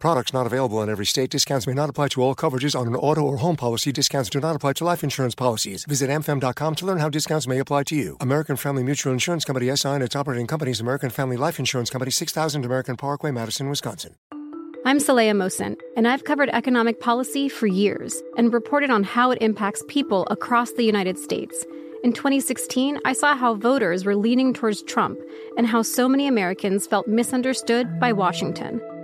Products not available in every state. Discounts may not apply to all coverages on an auto or home policy. Discounts do not apply to life insurance policies. Visit amfam.com to learn how discounts may apply to you. American Family Mutual Insurance Company SI and its operating companies American Family Life Insurance Company 6000 American Parkway, Madison, Wisconsin. I'm Saleha Mohsin, and I've covered economic policy for years and reported on how it impacts people across the United States. In 2016, I saw how voters were leaning towards Trump and how so many Americans felt misunderstood by Washington.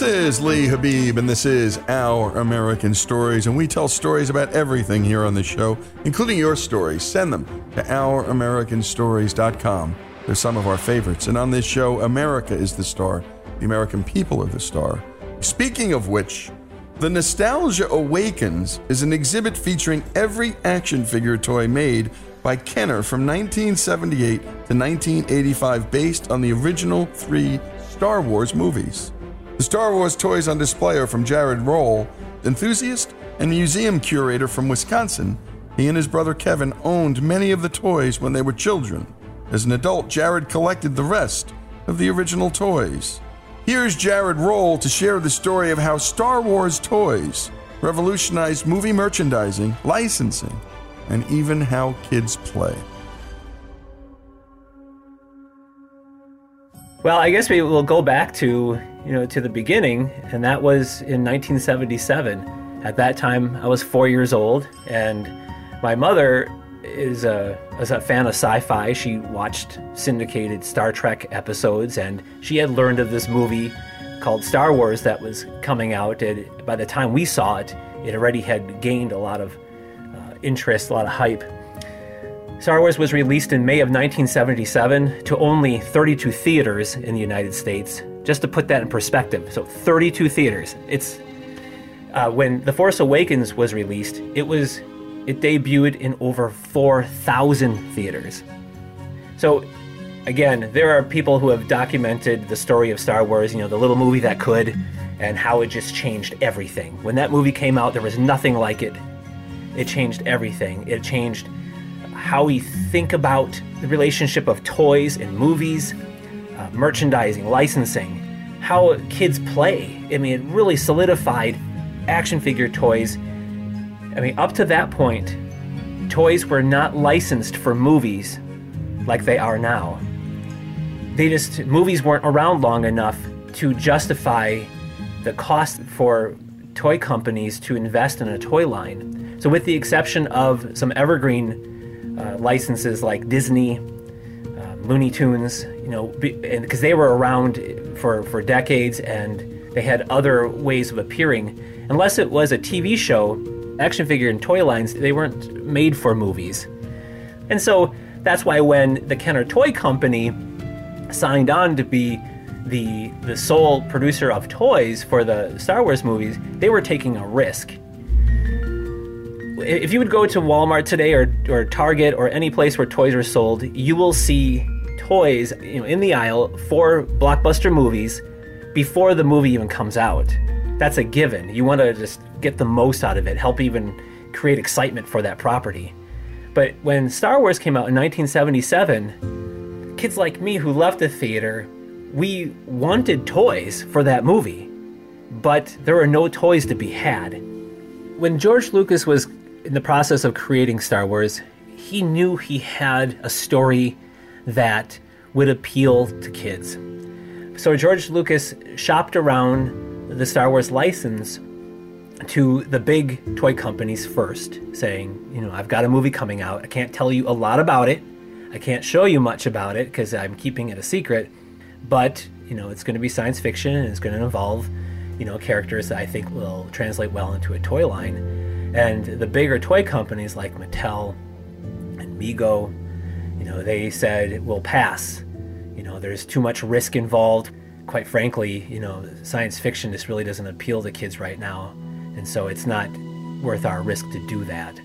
This is Lee Habib, and this is Our American Stories, and we tell stories about everything here on the show, including your stories. Send them to OurAmericanStories.com. They're some of our favorites, and on this show, America is the star. The American people are the star. Speaking of which, The Nostalgia Awakens is an exhibit featuring every action figure toy made by Kenner from 1978 to 1985, based on the original three Star Wars movies. The Star Wars toys on display are from Jarrod Roll, enthusiast and museum curator from Wisconsin. He and his brother Kevin owned many of the toys when they were children. As an adult, Jarrod collected the rest of the original toys. Here's Jarrod Roll to share the story of how Star Wars toys revolutionized movie merchandising, licensing, and even how kids play. Well, I guess we will go back to, you know, to the beginning, and that was in 1977. At that time, I was four years old, and my mother is a, is a fan of sci-fi. She watched syndicated Star Trek episodes, and she had learned of this movie called Star Wars that was coming out. And by the time we saw it, it already had gained a lot of uh, interest, a lot of hype. Star Wars was released in May of 1977 to only 32 theaters in the United States. Just to put that in perspective, so 32 theaters. It's uh, when The Force Awakens was released, it was it debuted in over 4,000 theaters. So again, there are people who have documented the story of Star Wars, you know, the little movie that could, and how it just changed everything. When that movie came out, there was nothing like it. It changed everything. It changed how we think about the relationship of toys and movies, uh, merchandising, licensing, how kids play. I mean, it really solidified action figure toys. I mean, up to that point, toys were not licensed for movies like they are now. They just, movies weren't around long enough to justify the cost for toy companies to invest in a toy line. So, with the exception of some evergreen uh, licenses like Disney, uh, Looney Tunes, you know, because they were around for, for decades and they had other ways of appearing. Unless it was a TV show, action figure and toy lines, they weren't made for movies. And so that's why when the Kenner Toy Company signed on to be the the sole producer of toys for the Star Wars movies, they were taking a risk. If you would go to Walmart today or, or Target or any place where toys are sold, you will see toys you know, in the aisle for blockbuster movies before the movie even comes out. That's a given. You want to just get the most out of it, help even create excitement for that property. But when Star Wars came out in 1977, kids like me who left the theater, we wanted toys for that movie, but there were no toys to be had. When George Lucas was in the process of creating Star Wars, he knew he had a story that would appeal to kids. So George Lucas shopped around the Star Wars license to the big toy companies first, saying, you know, I've got a movie coming out. I can't tell you a lot about it. I can't show you much about it because I'm keeping it a secret. But, you know, it's going to be science fiction and it's going to involve, you know, characters that I think will translate well into a toy line. And the bigger toy companies like Mattel and Mego, you know, they said, we'll pass. You know, there's too much risk involved. Quite frankly, you know, science fiction just really doesn't appeal to kids right now. And so it's not worth our risk to do that.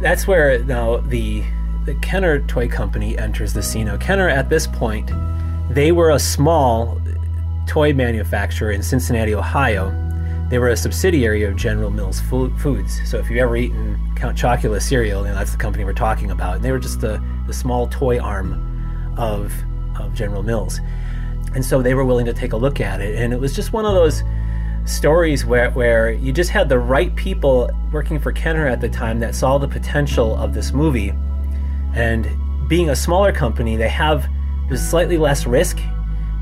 That's where now the the Kenner toy company enters the scene. Now, Kenner at this point, they were a small toy manufacturer in Cincinnati, Ohio. They were a subsidiary of General Mills Foods. So if you've ever eaten Count Chocula cereal, you know, that's the company we're talking about. And they were just the, the small toy arm of, of General Mills. And so they were willing to take a look at it. And it was just one of those stories where, where you just had the right people working for Kenner at the time that saw the potential of this movie. And being a smaller company, they have slightly less risk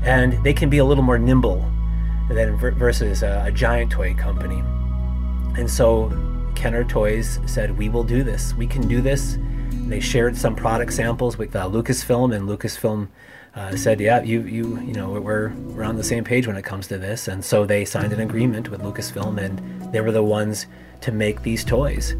and they can be a little more nimble than versus a, a giant toy company. And so Kenner Toys said, We will do this. We can do this. They shared some product samples with uh, Lucasfilm, and Lucasfilm uh, said, "Yeah, you, you, you know, we're we're on the same page when it comes to this." And so they signed an agreement with Lucasfilm, and they were the ones to make these toys.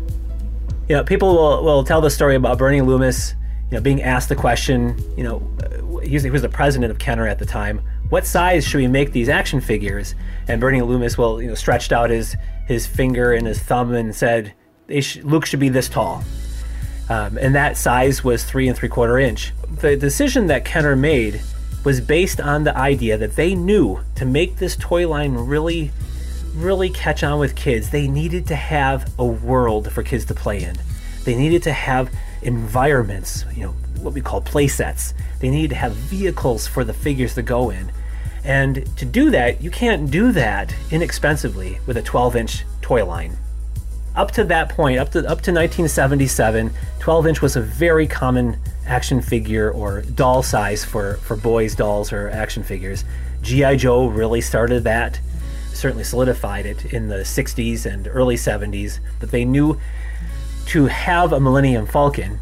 You know, people will, will tell the story about Bernie Loomis, you know, being asked the question, you know, he was, he was the president of Kenner at the time. What size should we make these action figures? And Bernie Loomis, well, you know, stretched out his his finger and his thumb and said, sh- "Luke should be this tall." Um, and that size was three and three quarter inch. The decision that Kenner made was based on the idea that they knew to make this toy line really, really catch on with kids, they needed to have a world for kids to play in. They needed to have environments, you know, what we call play sets. They needed to have vehicles for the figures to go in. And to do that, you can't do that inexpensively with a 12 inch toy line up to that point, up to up to 1977, 12 inch was a very common action figure or doll size for for boys' dolls or action figures. GI Joe really started that, certainly solidified it in the 60s and early 70s. But they knew to have a Millennium Falcon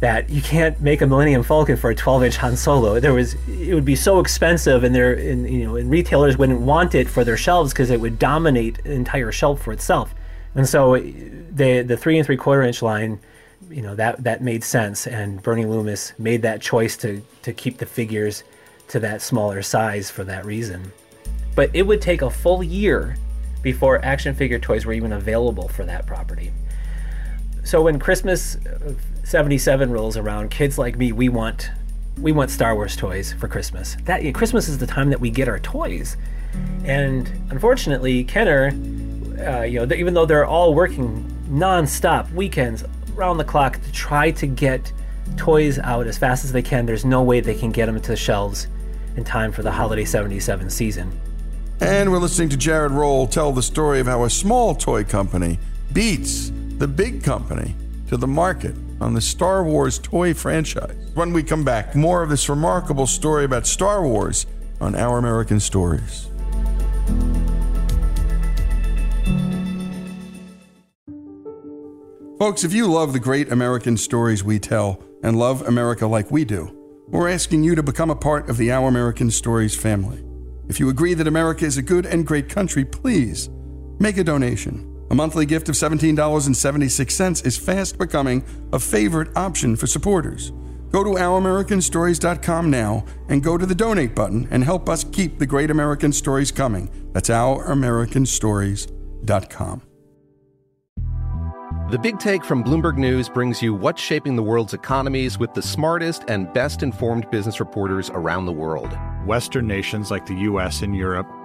that you can't make a Millennium Falcon for a 12-inch Han Solo. There was it would be so expensive, and there, and, you know, and retailers wouldn't want it for their shelves because it would dominate an entire shelf for itself. And so the the three and three quarter inch line, you know, that that made sense. And Bernie Loomis made that choice to to keep the figures to that smaller size for that reason. But it would take a full year before action figure toys were even available for that property. So when Christmas uh, 77 rolls around, kids like me, we want we want Star Wars toys for Christmas. That yeah, Christmas is the time that we get our toys. And unfortunately, Kenner uh, you know, even though they're all working non-stop weekends around the clock to try to get toys out as fast as they can, there's no way they can get them to the shelves in time for the holiday 77 season. And we're listening to Jarrod Roll tell the story of how a small toy company beats the big company to the market on the Star Wars toy franchise. When we come back, more of this remarkable story about Star Wars on Our American Stories. Folks, if you love the great American stories we tell and love America like we do, we're asking you to become a part of the Our American Stories family. If you agree that America is a good and great country, please make a donation. A monthly gift of $17.76 is fast becoming a favorite option for supporters. Go to ouramericanstories.com now and go to the donate button and help us keep the great American stories coming. That's ouramericanstories.com. The Big Take from Bloomberg News brings you what's shaping the world's economies with the smartest and best informed business reporters around the world. Western nations like the US and Europe.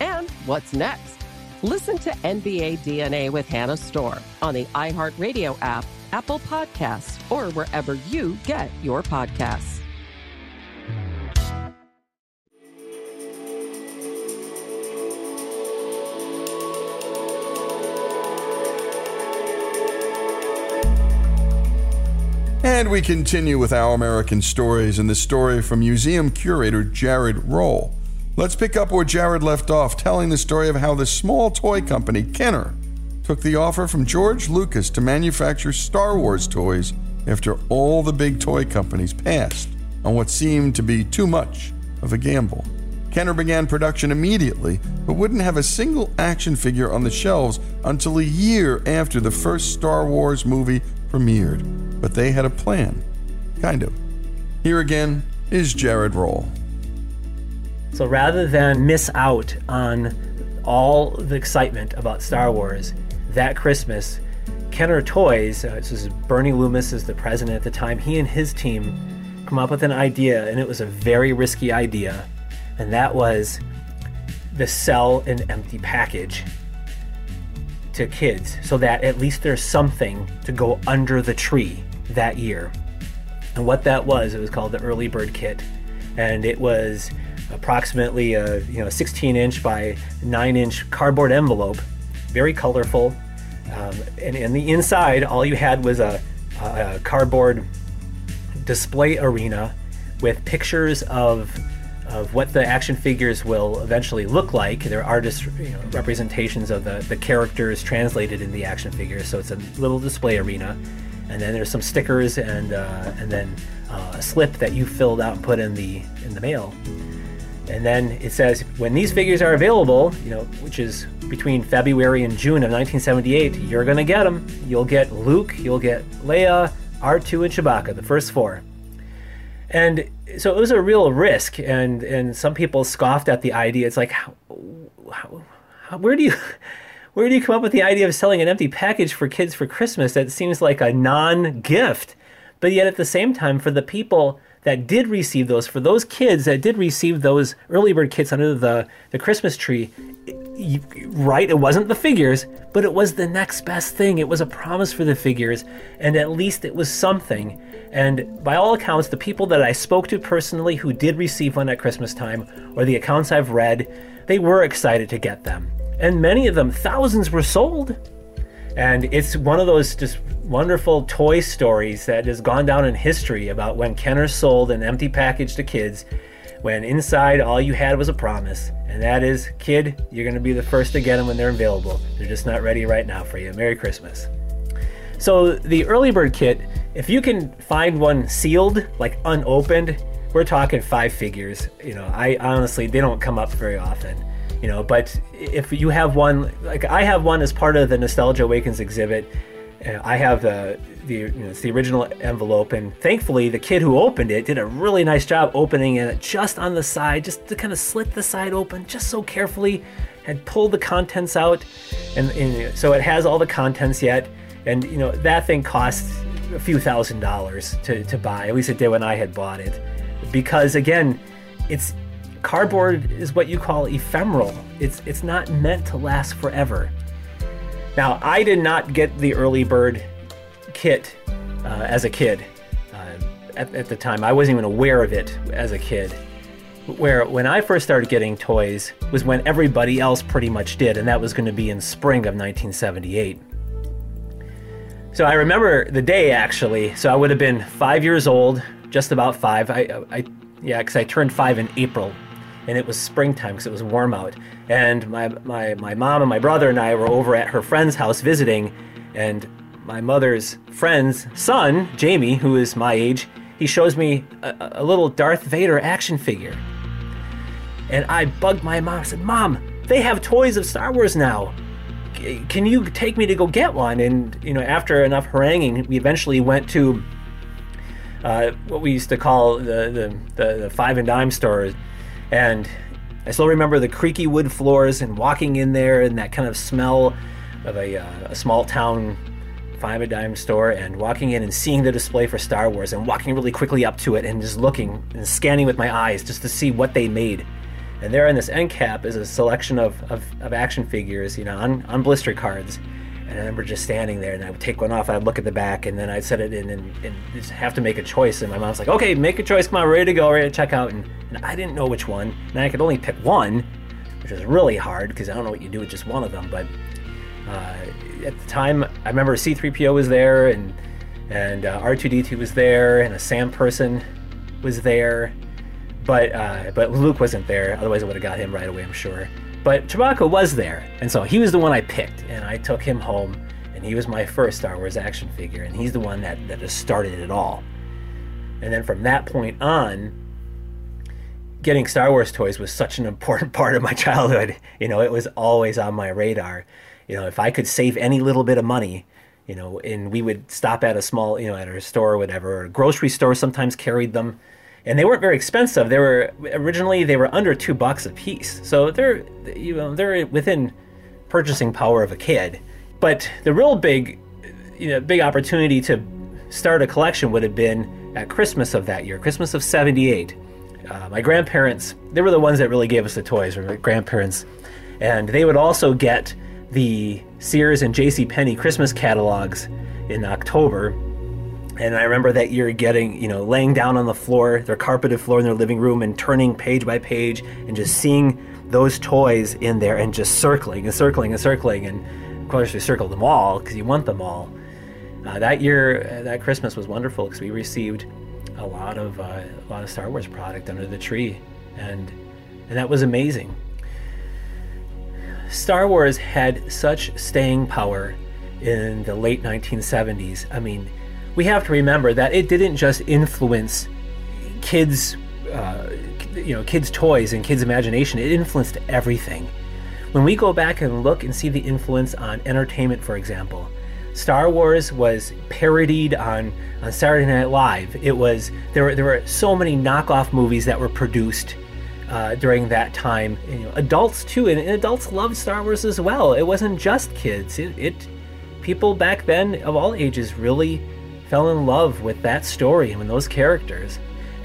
And what's next? Listen to NBA DNA with Hannah Storm on the iHeartRadio app, Apple Podcasts, or wherever you get your podcasts. And we continue with our American stories and the story from museum curator Jarrod Roll. Let's pick up where Jarrod left off, telling the story of how the small toy company Kenner took the offer from George Lucas to manufacture Star Wars toys after all the big toy companies passed on what seemed to be too much of a gamble. Kenner began production immediately, but wouldn't have a single action figure on the shelves until a year after the first Star Wars movie premiered. But they had a plan. Kind of. Here again is Jarrod Roll. So rather than miss out on all the excitement about Star Wars, that Christmas, Kenner Toys, uh, this is Bernie Loomis is the president at the time, he and his team come up with an idea, and it was a very risky idea, and that was the sell an empty package to kids so that at least there's something to go under the tree that year. And what that was, it was called the Early Bird Kit. And it was approximately a you know 16 inch by 9 inch cardboard envelope, very colorful. Um, and in the inside, all you had was a, a cardboard display arena with pictures of of what the action figures will eventually look like. They're artist you know, representations of the, the characters translated in the action figures. So it's a little display arena, and then there's some stickers and uh, and then uh, a slip that you filled out and put in the in the mail. And then it says when these figures are available, you know, which is between February and June of 1978, you're gonna get them. You'll get Luke, you'll get Leia, R2, and Chewbacca, the first four. And so it was a real risk, and and some people scoffed at the idea. It's like, how, how, how, where do you where do you come up with the idea of selling an empty package for kids for Christmas? That seems like a non-gift, but yet at the same time, for the people that did receive those, for those kids that did receive those early bird kits under the the Christmas tree, right? It wasn't the figures, but it was the next best thing. It was a promise for the figures, and at least it was something. And by all accounts, the people that I spoke to personally who did receive one at Christmas time, or the accounts I've read, they were excited to get them. And many of them, thousands were sold. And it's one of those just wonderful toy stories that has gone down in history about when Kenner sold an empty package to kids when inside all you had was a promise, and that is, kid, you're going to be the first to get them when they're available. They're just not ready right now for you. Merry Christmas. So, the early bird kit, if you can find one sealed, like unopened, we're talking five figures. You know, I honestly, they don't come up very often. You know, but if you have one, like I have one as part of the Nostalgia Awakens exhibit, uh, I have the the you know, it's the original envelope, and thankfully the kid who opened it did a really nice job opening it just on the side, just to kind of slit the side open, just so carefully, had pulled the contents out, and, and so it has all the contents yet, and you know that thing cost a few thousand dollars to to buy. At least it did when I had bought it, because again, it's cardboard is what you call ephemeral. It's it's not meant to last forever. Now, I did not get the early bird kit uh, as a kid. Uh, at, at the time, I wasn't even aware of it as a kid. Where when I first started getting toys was when everybody else pretty much did, and that was going to be in spring of 1978. So I remember the day actually. So I would have been five years old, just about five. I, I yeah, because I turned five in April and it was springtime because it was warm out. And my, my, my mom and my brother and I were over at her friend's house visiting, and my mother's friend's son, Jamie, who is my age, he shows me a, a little Darth Vader action figure. And I bugged my mom. I said, Mom, they have toys of Star Wars now. Can you take me to go get one? And, you know, after enough haranguing, we eventually went to uh, what we used to call the, the, the, the five and dime store and I still remember the creaky wood floors and walking in there and that kind of smell of a, uh, a small town five a dime store and walking in and seeing the display for Star Wars and walking really quickly up to it and just looking and scanning with my eyes just to see what they made. And there in this end cap is a selection of, of, of action figures, you know, on, on blister cards. And I remember just standing there, and I would take one off, I'd look at the back, and then I'd set it in and, and just have to make a choice. And my mom's like, okay, make a choice, come on, ready to go, ready to check out. And, and I didn't know which one, and I could only pick one, which was really hard because I don't know what you do with just one of them. But uh, at the time, I remember C3PO was there, and and uh, R2D2 was there, and a Sand Person was there, but uh, but Luke wasn't there. Otherwise, I would have got him right away, I'm sure. But Chewbacca was there, and so he was the one I picked, and I took him home, and he was my first Star Wars action figure, and he's the one that, that just started it all. And then from that point on, getting Star Wars toys was such an important part of my childhood. You know, it was always on my radar. You know, if I could save any little bit of money, you know, and we would stop at a small, you know, at a store or whatever, or a grocery store sometimes carried them and they weren't very expensive. They were originally they were under two bucks a piece, so they're you know they're within purchasing power of a kid. But the real big you know big opportunity to start a collection would have been at Christmas of that year, Christmas of '78. Uh, my grandparents they were the ones that really gave us the toys. Or my grandparents, and they would also get the Sears and J.C. Penney Christmas catalogs in October And I remember that year getting, you know, laying down on the floor, their carpeted floor in their living room and turning page by page and just seeing those toys in there and just circling and circling and circling. And of course, we circled them all because you want them all. Uh, that year, uh, that Christmas was wonderful because we received a lot of uh, a lot of Star Wars product under the tree, and and that was amazing. Star Wars had such staying power in the late 1970s. I mean, we have to remember that it didn't just influence kids, uh, you know, kids' toys and kids' imagination. It influenced everything. When we go back and look and see the influence on entertainment, for example, Star Wars was parodied on, on Saturday Night Live. It was there were there were so many knockoff movies that were produced uh, during that time. You know, adults too, and, and, adults loved Star Wars as well. It wasn't just kids. It, it people back then of all ages really fell in love with that story and those characters.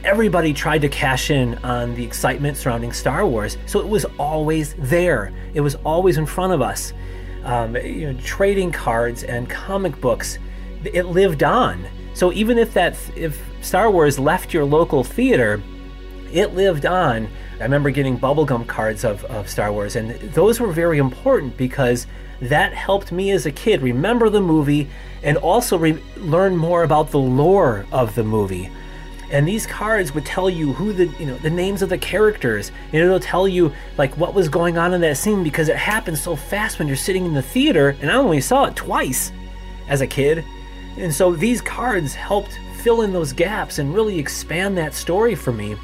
Everybody tried to cash in on the excitement surrounding Star Wars, so it was always there. It was always in front of us. Um, you know, trading cards and comic books, it lived on. So even if that if Star Wars left your local theater, it lived on. I remember getting bubblegum cards of, of Star Wars, and those were very important because that helped me as a kid remember the movie and also re- learn more about the lore of the movie. And these cards would tell you who the you know the names of the characters, and it'll tell you like what was going on in that scene because it happens so fast when you're sitting in the theater. And I only saw it twice as a kid, and so these cards helped fill in those gaps and really expand that story for me.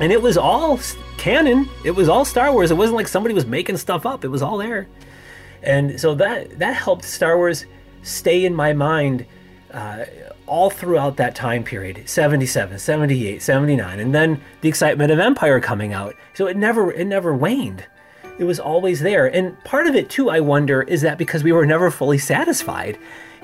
And it was all canon. It was all Star Wars. It wasn't like somebody was making stuff up. It was all there. And so that that helped Star Wars stay in my mind uh, all throughout that time period 77 78 79 and then the excitement of empire coming out so it never it never waned it was always there and part of it too i wonder is that because we were never fully satisfied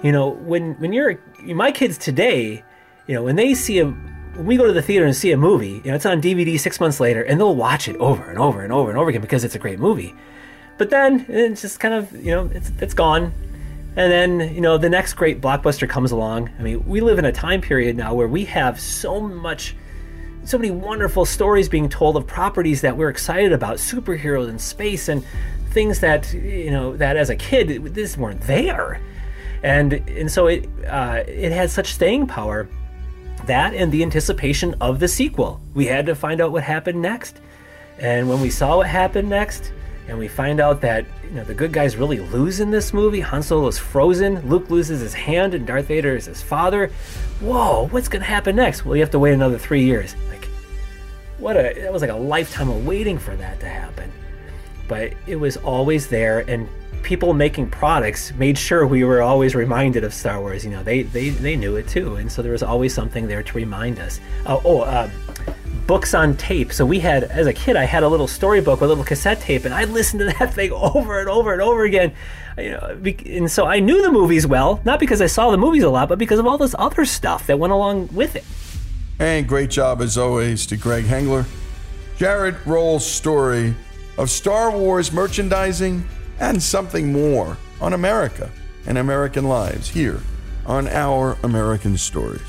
you know when when you're my kids today you know when they see a when we go to the theater and see a movie you know it's on dvd six months later and they'll watch it over and over and over and over again because it's a great movie but then it's just kind of, you know, it's, it's gone. And then, you know, the next great blockbuster comes along. I mean, we live in a time period now where we have so much, so many wonderful stories being told of properties that we're excited about, superheroes in space and things that, you know, that as a kid, this weren't there. And, and so it, uh, it had such staying power. That and the anticipation of the sequel. We had to find out what happened next. And when we saw what happened next, and we find out that you know the good guys really lose in this movie. Han Solo is frozen. Luke loses his hand, and Darth Vader is his father. Whoa, what's gonna happen next? Well, you have to wait another three years. Like, what a that was like a lifetime of waiting for that to happen. But it was always there, and people making products made sure we were always reminded of Star Wars. You know, they they they knew it too, and so there was always something there to remind us. Uh, oh, uh, books on tape. So we had, as a kid, I had a little storybook with a little cassette tape, and I listened to that thing over and over and over again. You know, and so I knew the movies well, not because I saw the movies a lot, but because of all this other stuff that went along with it. And great job as always to Greg Hengler. Jarrod Roll's story of Star Wars merchandising and something more on America and American lives here on Our American Stories.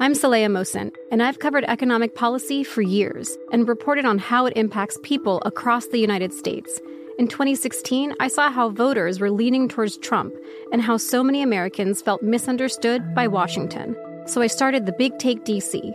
I'm Saleha Mohsin, and I've covered economic policy for years and reported on how it impacts people across the United States. In 2016, I saw how voters were leaning towards Trump and how so many Americans felt misunderstood by Washington. So I started the Big Take DC.